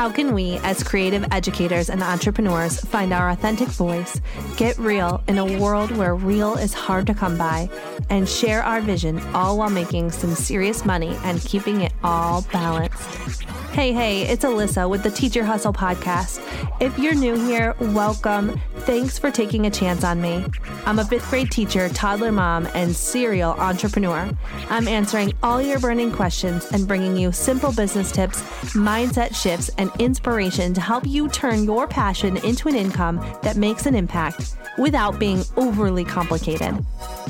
How can we, as creative educators and entrepreneurs, find our authentic voice, get real in a world where real is hard to come by, and share our vision all while making some serious money and keeping it all balanced? Hey, hey, it's Alissa with the Teacher Hustle podcast. If you're new here, welcome. Thanks for taking a chance on me. I'm a fifth grade teacher, toddler mom, and serial entrepreneur. I'm answering all your burning questions and bringing you simple business tips, mindset shifts, and inspiration to help you turn your passion into an income that makes an impact without being overly complicated.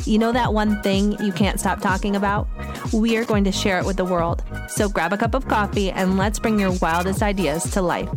You know that one thing you can't stop talking about? We are going to share it with the world. So grab a cup of coffee and let's bring your wildest ideas to life.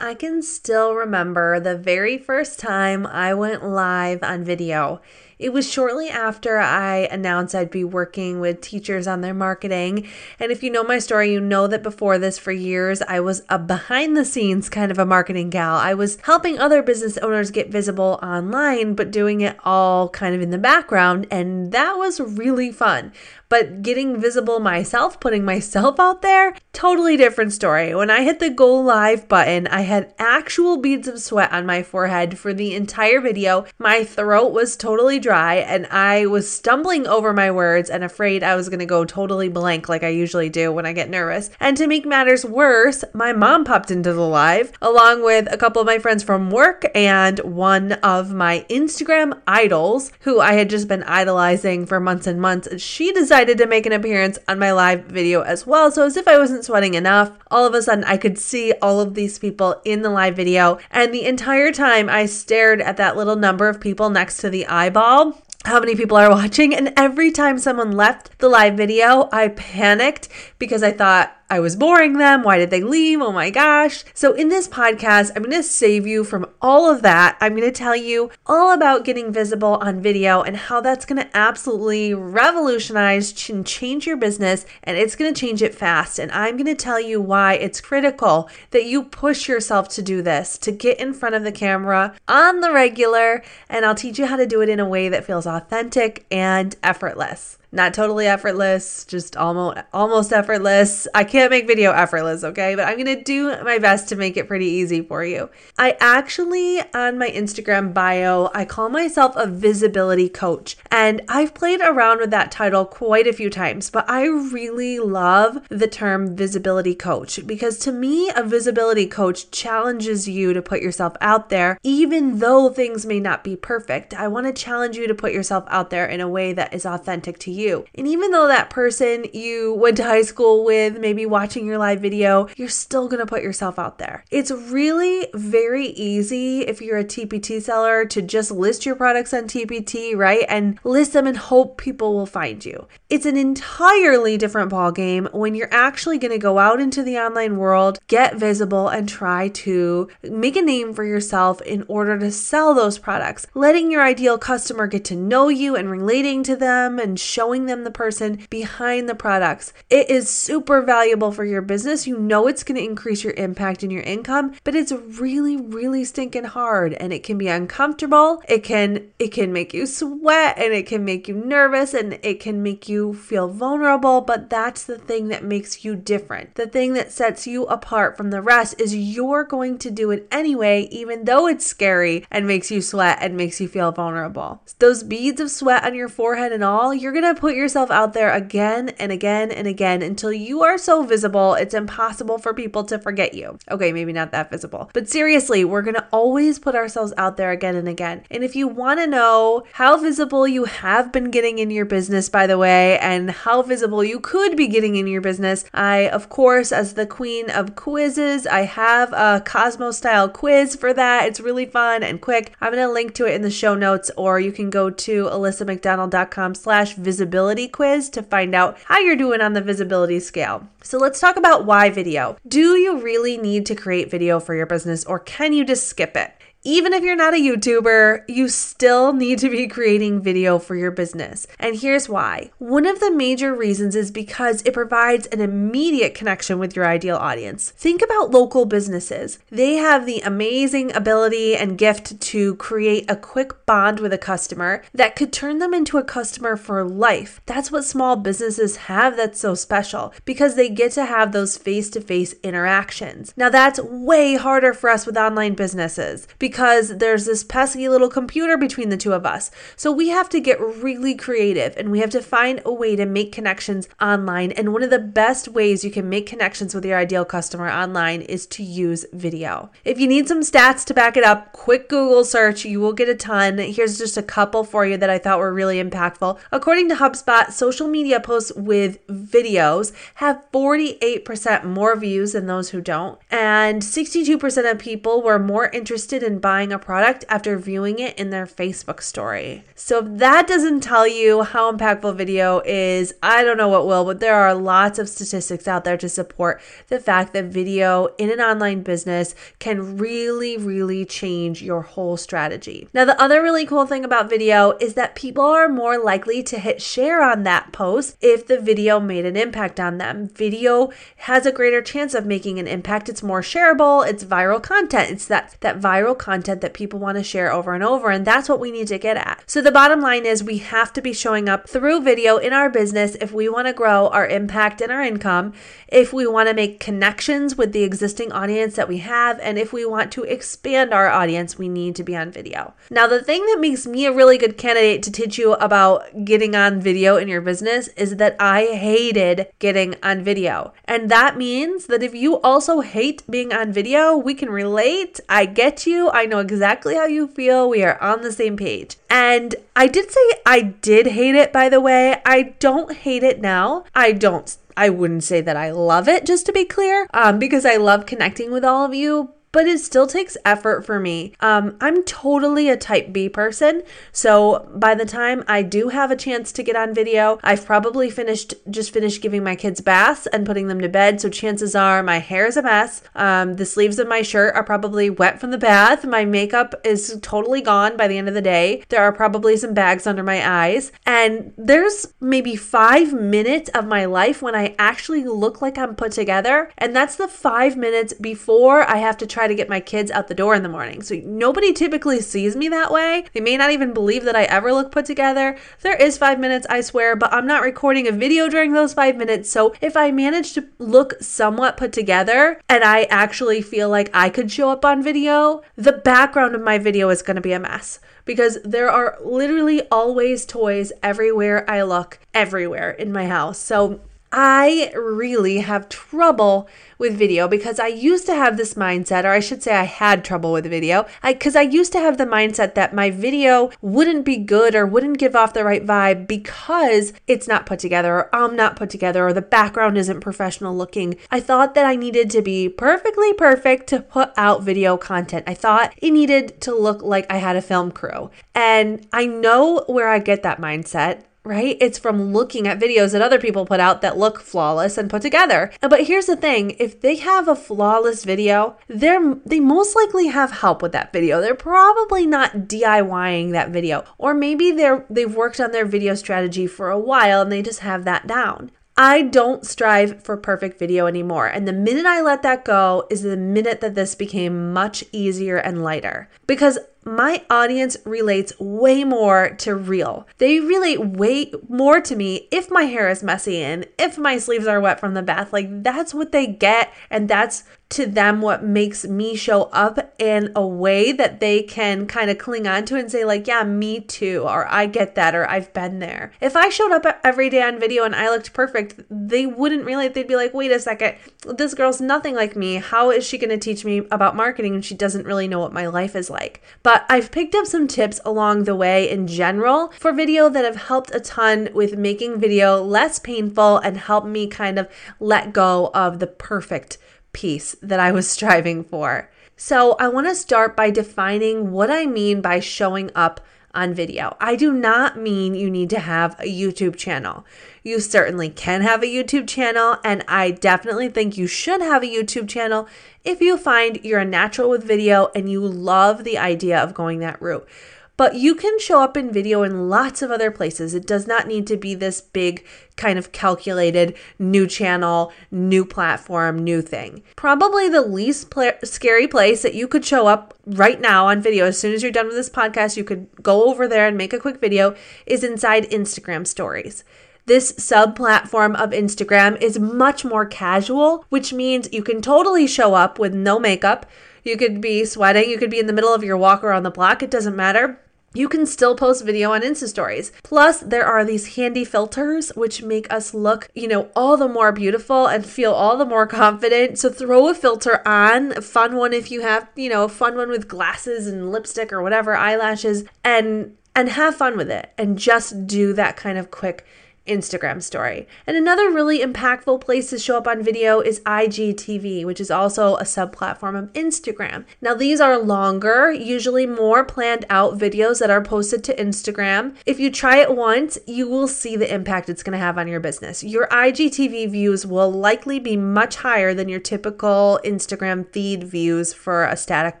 I can still remember the very first time I went live on video. It was shortly after I announced I'd be working with teachers on their marketing. And if you know my story, you know that before this, for years, I was a behind the scenes kind of a marketing gal. I was helping other business owners get visible online, but doing it all kind of in the background. And that was really fun. But getting visible myself, putting myself out there, totally different story. When I hit the go live button, I had actual beads of sweat on my forehead for the entire video. My throat was totally dry and I was stumbling over my words and afraid I was going to go totally blank like I usually do when I get nervous. And to make matters worse, my mom popped into the live along with a couple of my friends from work and one of my Instagram idols who I had just been idolizing for months and months. She decided decided to make an appearance on my live video as well. So, as if I wasn't sweating enough, all of a sudden I could see all of these people in the live video. And the entire time I stared at that little number of people next to the eyeball how many people are watching. And every time someone left the live video, I panicked because I thought, I was boring them. Why did they leave? Oh my gosh. So, in this podcast, I'm going to save you from all of that. I'm going to tell you all about getting visible on video and how that's going to absolutely revolutionize and change your business. And it's going to change it fast. And I'm going to tell you why it's critical that you push yourself to do this, to get in front of the camera on the regular. And I'll teach you how to do it in a way that feels authentic and effortless not totally effortless, just almost almost effortless. I can't make video effortless, okay? But I'm going to do my best to make it pretty easy for you. I actually on my Instagram bio, I call myself a visibility coach, and I've played around with that title quite a few times, but I really love the term visibility coach because to me a visibility coach challenges you to put yourself out there even though things may not be perfect. I want to challenge you to put yourself out there in a way that is authentic to you you. And even though that person you went to high school with, maybe watching your live video, you're still to put yourself out there. It's really very easy if you're a TPT seller to just list your products on TPT, right? And list them and hope people will find you. It's an entirely different ballgame when you're actually to go out into the online world, get visible, and try to make a name for yourself in order to sell those products. Letting your ideal customer get to know you and relating to them and showing showing them the person behind the products. It is super valuable for your business. You know it's going to increase your impact and your income, but it's really really stinking hard and it can be uncomfortable. It can it can make you sweat and it can make you nervous and it can make you feel vulnerable, but that's the thing that makes you different. The thing that sets you apart from the rest is you're going to do it anyway even though it's scary and makes you sweat and makes you feel vulnerable. Those beads of sweat on your forehead and all, you're going to put yourself out there again and again and again until you are so visible it's impossible for people to forget you. Okay, maybe not that visible, but seriously, we're going to always put ourselves out there again and again. And if you want to know how visible you have been getting in your business, by the way, and how visible you could be getting in your business, I, of course, as the queen of quizzes, I have a Cosmo style quiz for that. It's really fun and quick. I'm going to link to it in the show notes, or you can go to alissamcdonald.com slash visibility visibility quiz to find out how you're doing on the visibility scale. So let's talk about why video. Do you really need to create video for your business or can you just skip it? Even if you're not a YouTuber, you still need to be creating video for your business. And here's why. One of the major reasons is because it provides an immediate connection with your ideal audience. Think about local businesses. They have the amazing ability and gift to create a quick bond with a customer that could turn them into a customer for life. That's what small businesses have that's so special because they get to have those face to face interactions. Now, that's way harder for us with online businesses because because there's this pesky little computer between the two of us. So we have to get really creative and we have to find a way to make connections online. And one of the best ways you can make connections with your ideal customer online is to use video. If you need some stats to back it up, quick Google search, you will get a ton. Here's just a couple for you that I thought were really impactful. According to HubSpot, social media posts with videos have 48% more views than those who don't. And 62% of people were more interested in buying a product after viewing it in their Facebook story. So if that doesn't tell you how impactful video is, I don't know what will, but there are lots of statistics out there to support the fact that video in an online business can really, really change your whole strategy. Now, the other really cool thing about video is that people are more likely to hit share on that post if the video made an impact on them. Video has a greater chance of making an impact. It's more shareable, it's viral content. It's that that viral content content that people want to share over and over. And that's what we need to get at. So the bottom line is we have to be showing up through video in our business if we want to grow our impact and our income, if we want to make connections with the existing audience that we have, and if we want to expand our audience, we need to be on video. Now, the thing that makes me a really good candidate to teach you about getting on video in your business is that I hated getting on video. And that means that if you also hate being on video, we can relate. I get you. I know exactly how you feel. We are on the same page. And I did say I did hate it, by the way. I don't hate it now. I don't I wouldn't say that I love it, just to be clear, um, because I love connecting with all of you but it still takes effort for me. Um, I'm totally a type B person. So by the time I do have a chance to get on video, I've probably finished, just finished giving my kids baths and putting them to bed. So chances are my hair is a mess. Um, the sleeves of my shirt are probably wet from the bath. My makeup is totally gone by the end of the day. There are probably some bags under my eyes. And there's maybe five minutes of my life when I actually look like I'm put together. And that's the five minutes before I have to try try to get my kids out the door in the morning. So nobody typically sees me that way. They may not even believe that I ever look put together. There is five minutes, I swear, but I'm not recording a video during those five minutes. So if I manage to look somewhat put together and I actually feel like I could show up on video, the background of my video is going to be a mess because there are literally always toys everywhere I look, everywhere in my house. So I really have trouble with video because I used to have this mindset, or I should say, I had trouble with video. Because I, I, used to have the mindset that my video wouldn't be good or wouldn't give off the right vibe because it's not put together, or I'm not put together, or the background isn't professional looking. I thought that I needed to be perfectly perfect to put out video content. I thought it needed to look like I had a film crew. And I know where I get that mindset right? It's from looking at videos that other people put out that look flawless and put together. But here's the thing, if they have a flawless video, they're they most likely have help with that video. They're probably not DIYing that video. Or maybe they're they've worked on their video strategy for a while and they just have that down. I don't strive for perfect video anymore. And the minute I let that go is the minute that this became much easier and lighter. Because my audience relates way more to real. They relate way more to me if my hair is messy and if my sleeves are wet from the bath. Like that's what they get, and that's to them what makes me show up in a way that they can kind of cling on to and say like yeah me too or i get that or i've been there. If i showed up every day on video and i looked perfect they wouldn't realize they'd be like wait a second this girl's nothing like me. How is she going to teach me about marketing And she doesn't really know what my life is like? But i've picked up some tips along the way in general for video that have helped a ton with making video less painful and helped me kind of let go of the perfect piece that I was striving for. So, I want to start by defining what I mean by showing up on video. I do not mean you need to have a YouTube channel. You certainly can have a YouTube channel, and I definitely think you should have a YouTube channel if you find you're a natural with video and you love the idea of going that route. But you can show up in video in lots of other places. It does not need to be this big, kind of calculated new channel, new platform, new thing. Probably the least pl- scary place that you could show up right now on video, as soon as you're done with this podcast, you could go over there and make a quick video, is inside Instagram stories. This sub platform of Instagram is much more casual, which means you can totally show up with no makeup. You could be sweating, you could be in the middle of your walk around the block, it doesn't matter you can still post video on Insta stories. Plus, there are these handy filters which make us look, you know, all the more beautiful and feel all the more confident. So throw a filter on, a fun one if you have, you know, a fun one with glasses and lipstick or whatever, eyelashes, and and have fun with it and just do that kind of quick Instagram story. And another really impactful place to show up on video is IGTV, which is also a sub platform of Instagram. Now, these are longer, usually more planned out videos that are posted to Instagram. If you try it once, you will see the impact it's going to have on your business. Your IGTV views will likely be much higher than your typical Instagram feed views for a static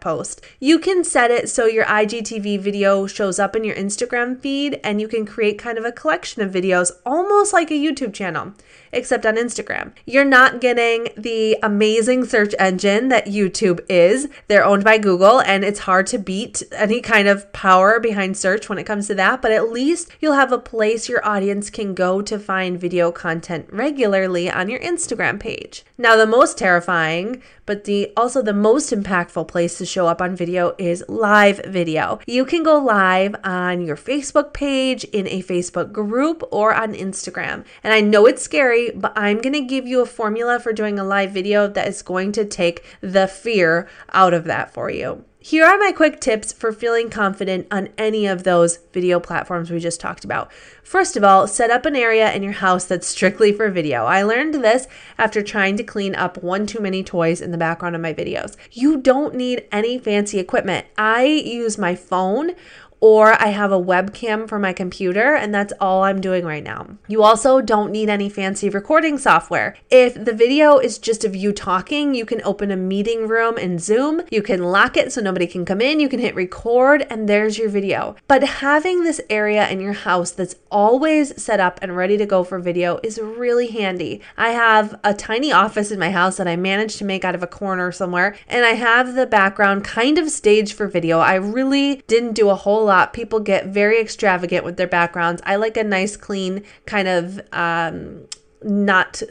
post. You can set it so your IGTV video shows up in your Instagram feed and you can create kind of a collection of videos almost like a YouTube channel, except on Instagram. You're not getting the amazing search engine that YouTube is. They're owned by Google, and it's hard to beat any kind of power behind search when it comes to that, but at least you'll have a place your audience can go to find video content regularly on your Instagram page. Now, the most terrifying, but the also the most impactful place to show up on video is live video. You can go live on your Facebook page, in a Facebook group, or on Instagram. And I know it's scary, but I'm going to give you a formula for doing a live video that is going to take the fear out of that for you. Here are my quick tips for feeling confident on any of those video platforms we just talked about. First of all, set up an area in your house that's strictly for video. I learned this after trying to clean up one too many toys in the background of my videos. You don't need any fancy equipment. I use my phone or I have a webcam for my computer, and that's all I'm doing right now. You also don't need any fancy recording software. If the video is just of you talking, you can open a meeting room in Zoom, you can lock it so nobody can come in, you can hit record, and there's your video. But having this area in your house that's always set up and ready to go for video is really handy. I have a tiny office in my house that I managed to make out of a corner somewhere, and I have the background kind of staged for video. I really didn't do a whole lot lot. People get very extravagant with their backgrounds. I like a nice, clean, kind of um, not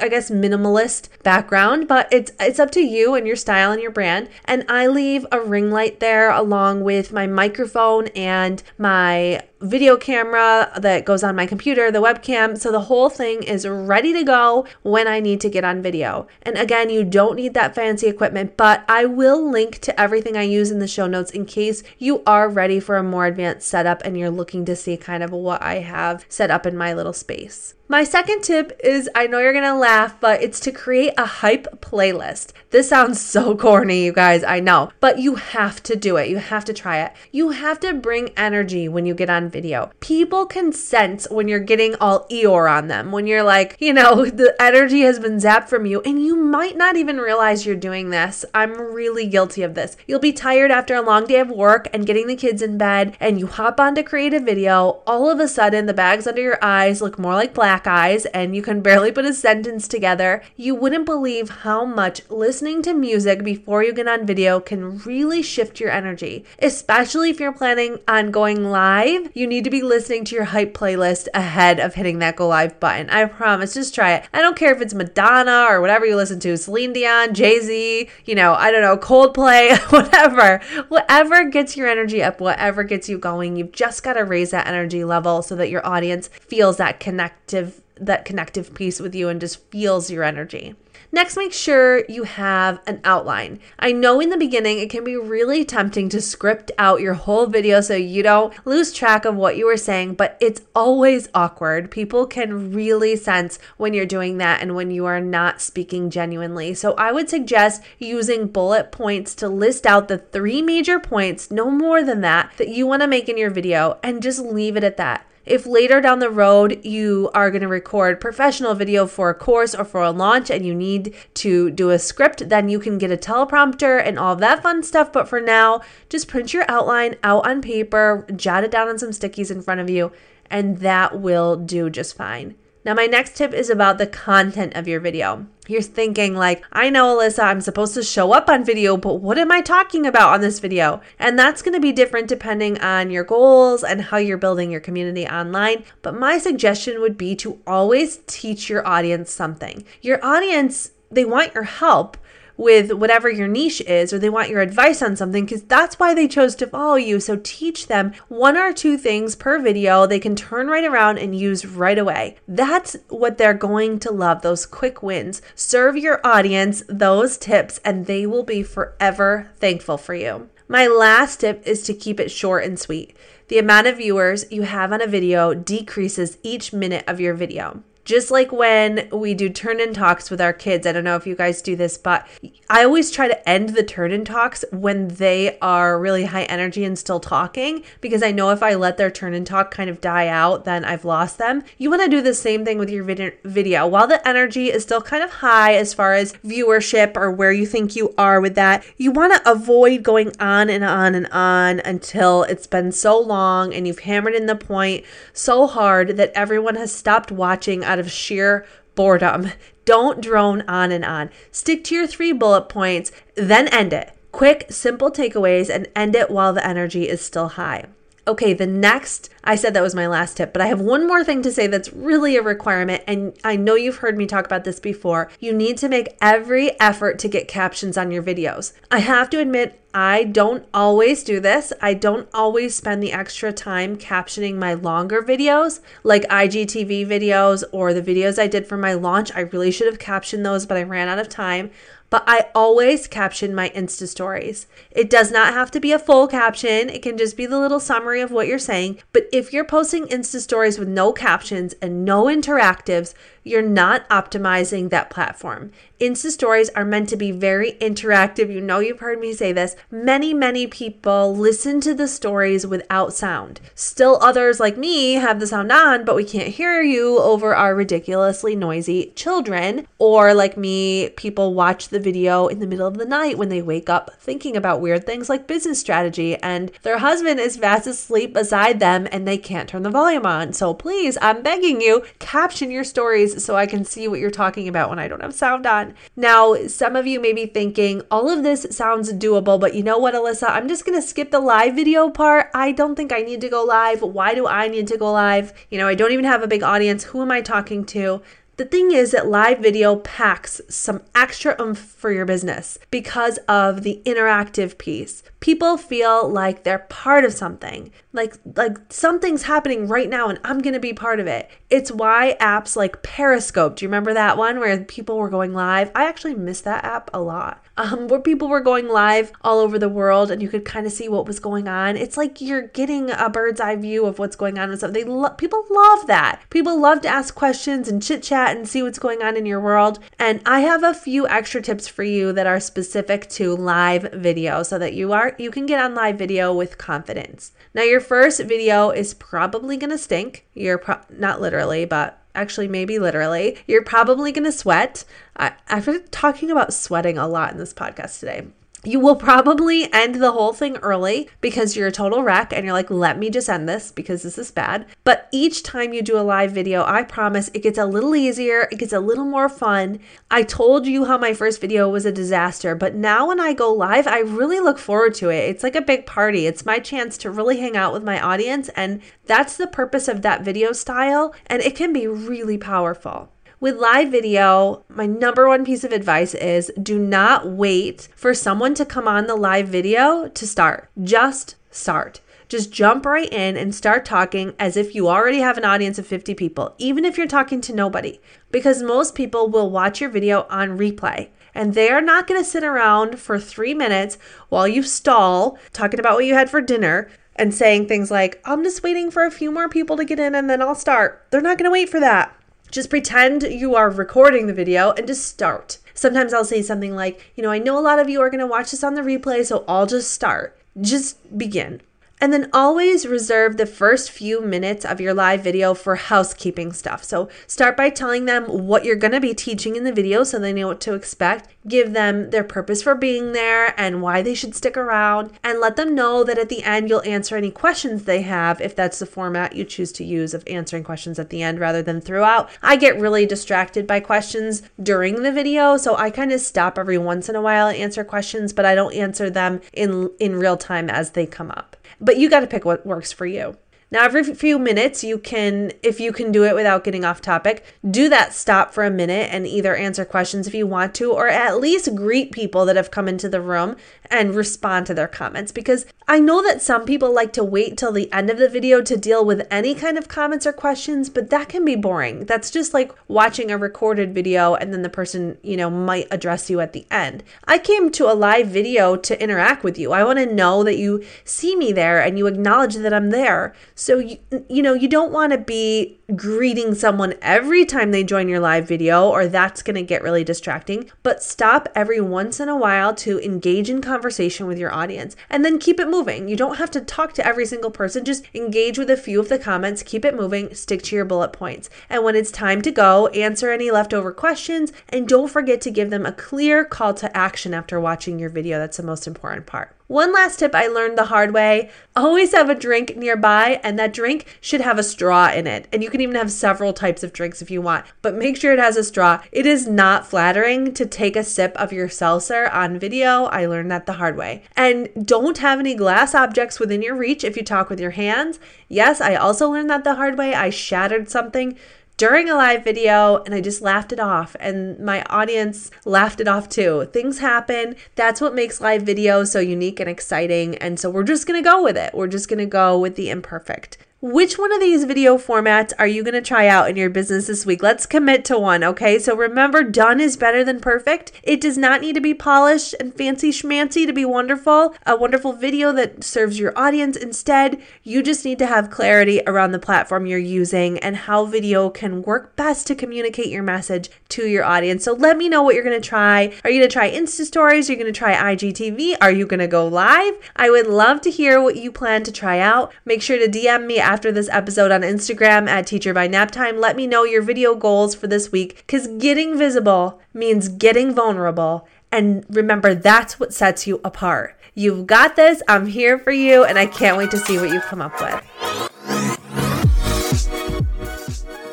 I guess minimalist background, but it's it's up to you and your style and your brand. And I leave a ring light there along with my microphone and my video camera that goes on my computer, the webcam. So the whole thing is ready to go when I need to get on video. And again, you don't need that fancy equipment, but I will link to everything I use in the show notes in case you are ready for a more advanced setup and you're looking to see kind of what I have set up in my little space. My second tip is I know you're going to laugh, but it's to create a hype playlist. This sounds so corny, you guys, I know, but you have to do it. You have to try it. You have to bring energy when you get on video. People can sense when you're getting all Eeyore on them, when you're like, you know, the energy has been zapped from you, and you might not even realize you're doing this. I'm really guilty of this. You'll be tired after a long day of work and getting the kids in bed, and you hop on to create a video. All of a sudden, the bags under your eyes look more like black eyes, and you can barely put a sentence together. You wouldn't believe how much listening to music before you get on video can really shift your energy, especially if you're planning on going live you need to be listening to your hype playlist ahead of hitting that go live button. I promise. Just try it. I don't care if it's Madonna or whatever you listen to, Celine Dion, Jay Z, you know, I don't know, Coldplay, whatever. Whatever gets your energy up, whatever gets you going, you've just got to raise that energy level so that your audience feels that connective that connective piece with you and just feels your energy. Next, make sure you have an outline. I know in the beginning it can be really tempting to script out your whole video so you don't lose track of what you were saying, but it's always awkward. People can really sense when you're doing that and when you are not speaking genuinely. So I would suggest using bullet points to list out the three major points, no more than that, that you want to make in your video and just leave it at that. If later down the road you are going to record professional video for a course or for a launch and you need to do a script, then you can get a teleprompter and all that fun stuff. But for now, just print your outline out on paper, jot it down on some stickies in front of you, and that will do just fine. Now, my next tip is about the content of your video. You're thinking, like, I know, Alissa, I'm supposed to show up on video, but what am I talking about on this video? And that's going to be different depending on your goals and how you're building your community online. But my suggestion would be to always teach your audience something. Your audience, they want your help with whatever your niche is or they want your advice on something because that's why they chose to follow you. So teach them one or two things per video they can turn right around and use right away. That's what they're going to love those quick wins. Serve your audience those tips and they will be forever thankful for you. My last tip is to keep it short and sweet. The amount of viewers you have on a video decreases each minute of your video. Just like when we do turn in talks with our kids, I don't know if you guys do this, but I always try to end the turn in talks when they are really high energy and still talking because I know if I let their turn in talk kind of die out, then I've lost them. You want to do the same thing with your video. While the energy is still kind of high as far as viewership or where you think you are with that, you want to avoid going on and on and on until it's been so long and you've hammered in the point so hard that everyone has stopped watching out of sheer boredom. Don't drone on and on. Stick to your three bullet points, then end it. Quick, simple takeaways and end it while the energy is still high. Okay, the next, I said that was my last tip, but I have one more thing to say that's really a requirement. And I know you've heard me talk about this before. You need to make every effort to get captions on your videos. I have to admit, I don't always do this. I don't always spend the extra time captioning my longer videos, like IGTV videos or the videos I did for my launch. I really should have captioned those, but I ran out of time but I always caption my Insta stories. It does not have to be a full caption, it can just be the little summary of what you're saying. But if you're posting Insta stories with no captions and no interactives, you're not optimizing that platform. Insta stories are meant to be very interactive. You know, you've heard me say this. Many, many people listen to the stories without sound. Still, others like me have the sound on, but we can't hear you over our ridiculously noisy children. Or, like me, people watch the video in the middle of the night when they wake up thinking about weird things like business strategy, and their husband is fast asleep beside them and they can't turn the volume on. So, please, I'm begging you, caption your stories so I can see what you're talking about when I don't have sound on. Now, some of you may be thinking, all of this sounds doable, but you know what, Alissa? I'm just to skip the live video part. I don't think I need to go live. Why do I need to go live? You know, I don't even have a big audience. Who am I talking to? The thing is that live video packs some extra oomph for your business because of the interactive piece. People feel like they're part of something. Like like something's happening right now and I'm going to be part of it. It's why apps like Periscope, do you remember that one where people were going live? I actually miss that app a lot um, where people were going live all over the world and you could kind of see what was going on. It's like you're getting a bird's eye view of what's going on and stuff. They lo- people love that. People love to ask questions and chit chat and see what's going on in your world. And I have a few extra tips for you that are specific to live video so that you are you can get on live video with confidence. Now your first video is probably going to stink. You're pro- not literally, but actually maybe literally you're probably going to sweat. I, i've been talking about sweating a lot in this podcast today you will probably end the whole thing early because you're a total wreck and you're like, let me just end this because this is bad. But each time you do a live video, I promise it gets a little easier, it gets a little more fun. I told you how my first video was a disaster, but now when I go live, I really look forward to it. It's like a big party. It's my chance to really hang out with my audience, and that's the purpose of that video style, and it can be really powerful. With live video, my number one piece of advice is do not wait for someone to come on the live video to start. Just start. Just jump right in and start talking as if you already have an audience of 50 people, even if you're talking to nobody, because most people will watch your video on replay. And they are not to sit around for three minutes while you stall talking about what you had for dinner and saying things like, I'm just waiting for a few more people to get in and then I'll start. They're not to wait for that. Just pretend you are recording the video and just start. Sometimes I'll say something like, you know, I know a lot of you are going to watch this on the replay, so I'll just start. Just begin. And then always reserve the first few minutes of your live video for housekeeping stuff. So start by telling them what you're going to be teaching in the video so they know what to expect. Give them their purpose for being there and why they should stick around. And let them know that at the end you'll answer any questions they have if that's the format you choose to use of answering questions at the end rather than throughout. I get really distracted by questions during the video, so I kind of stop every once in a while and answer questions, but I don't answer them in in real time as they come up but you got to pick what works for you. Now, every few minutes, you can, if you can do it without getting off topic, do that stop for a minute and either answer questions if you want to, or at least greet people that have come into the room and respond to their comments. Because I know that some people like to wait till the end of the video to deal with any kind of comments or questions, but that can be boring. That's just like watching a recorded video and then the person, you know, might address you at the end. I came to a live video to interact with you. I want to know that you see me there and you acknowledge that I'm there. So, you, you know, you don't want to be greeting someone every time they join your live video, or that's going to get really distracting. But stop every once in a while to engage in conversation with your audience and then keep it moving. You don't have to talk to every single person, just engage with a few of the comments, keep it moving, stick to your bullet points. And when it's time to go, answer any leftover questions, and don't forget to give them a clear call to action after watching your video. That's the most important part. One last tip I learned the hard way always have a drink nearby, and that drink should have a straw in it. And you can even have several types of drinks if you want, but make sure it has a straw. It is not flattering to take a sip of your seltzer on video. I learned that the hard way. And don't have any glass objects within your reach if you talk with your hands. Yes, I also learned that the hard way. I shattered something during a live video and I just laughed it off and my audience laughed it off too. Things happen. That's what makes live video so unique and exciting. And so we're just going to go with it. We're just going to go with the imperfect. Which one of these video formats are you going to try out in your business this week? Let's commit to one, okay? So remember, done is better than perfect. It does not need to be polished and fancy schmancy to be wonderful, a wonderful video that serves your audience. Instead, you just need to have clarity around the platform you're using and how video can work best to communicate your message to your audience. So let me know what you're going to try. Are you going to try Insta Stories? Are you going to try IGTV? Are you going to go live? I would love to hear what you plan to try out. Make sure to DM me after this episode on Instagram at Teacher by Naptime. Let me know your video goals for this week because getting visible means getting vulnerable. And remember, that's what sets you apart. You've got this. I'm here for you, and I can't wait to see what you come up with.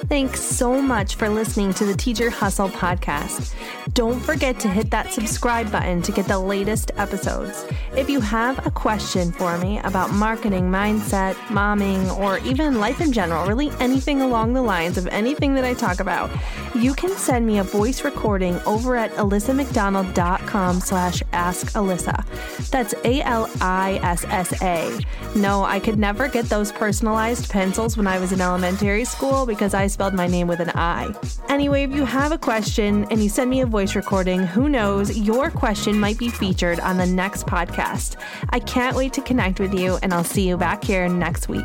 Thanks so much for listening to the Teacher Hustle podcast. Don't forget to hit that subscribe button to get the latest episodes. If you have a question for me about marketing, mindset, momming, or even life in general, really anything along the lines of anything that I talk about, you can send me a voice recording over at alissamcdonald.com slash ask Alissa. That's A-L-I-S-S-A. No, I could never get those personalized pencils when I was in elementary school because I spelled my name with an I. Anyway, if you have a question and you send me a voice recording, who knows, your question might be featured on the next podcast. I can't wait to connect with you, and I'll see you back here next week.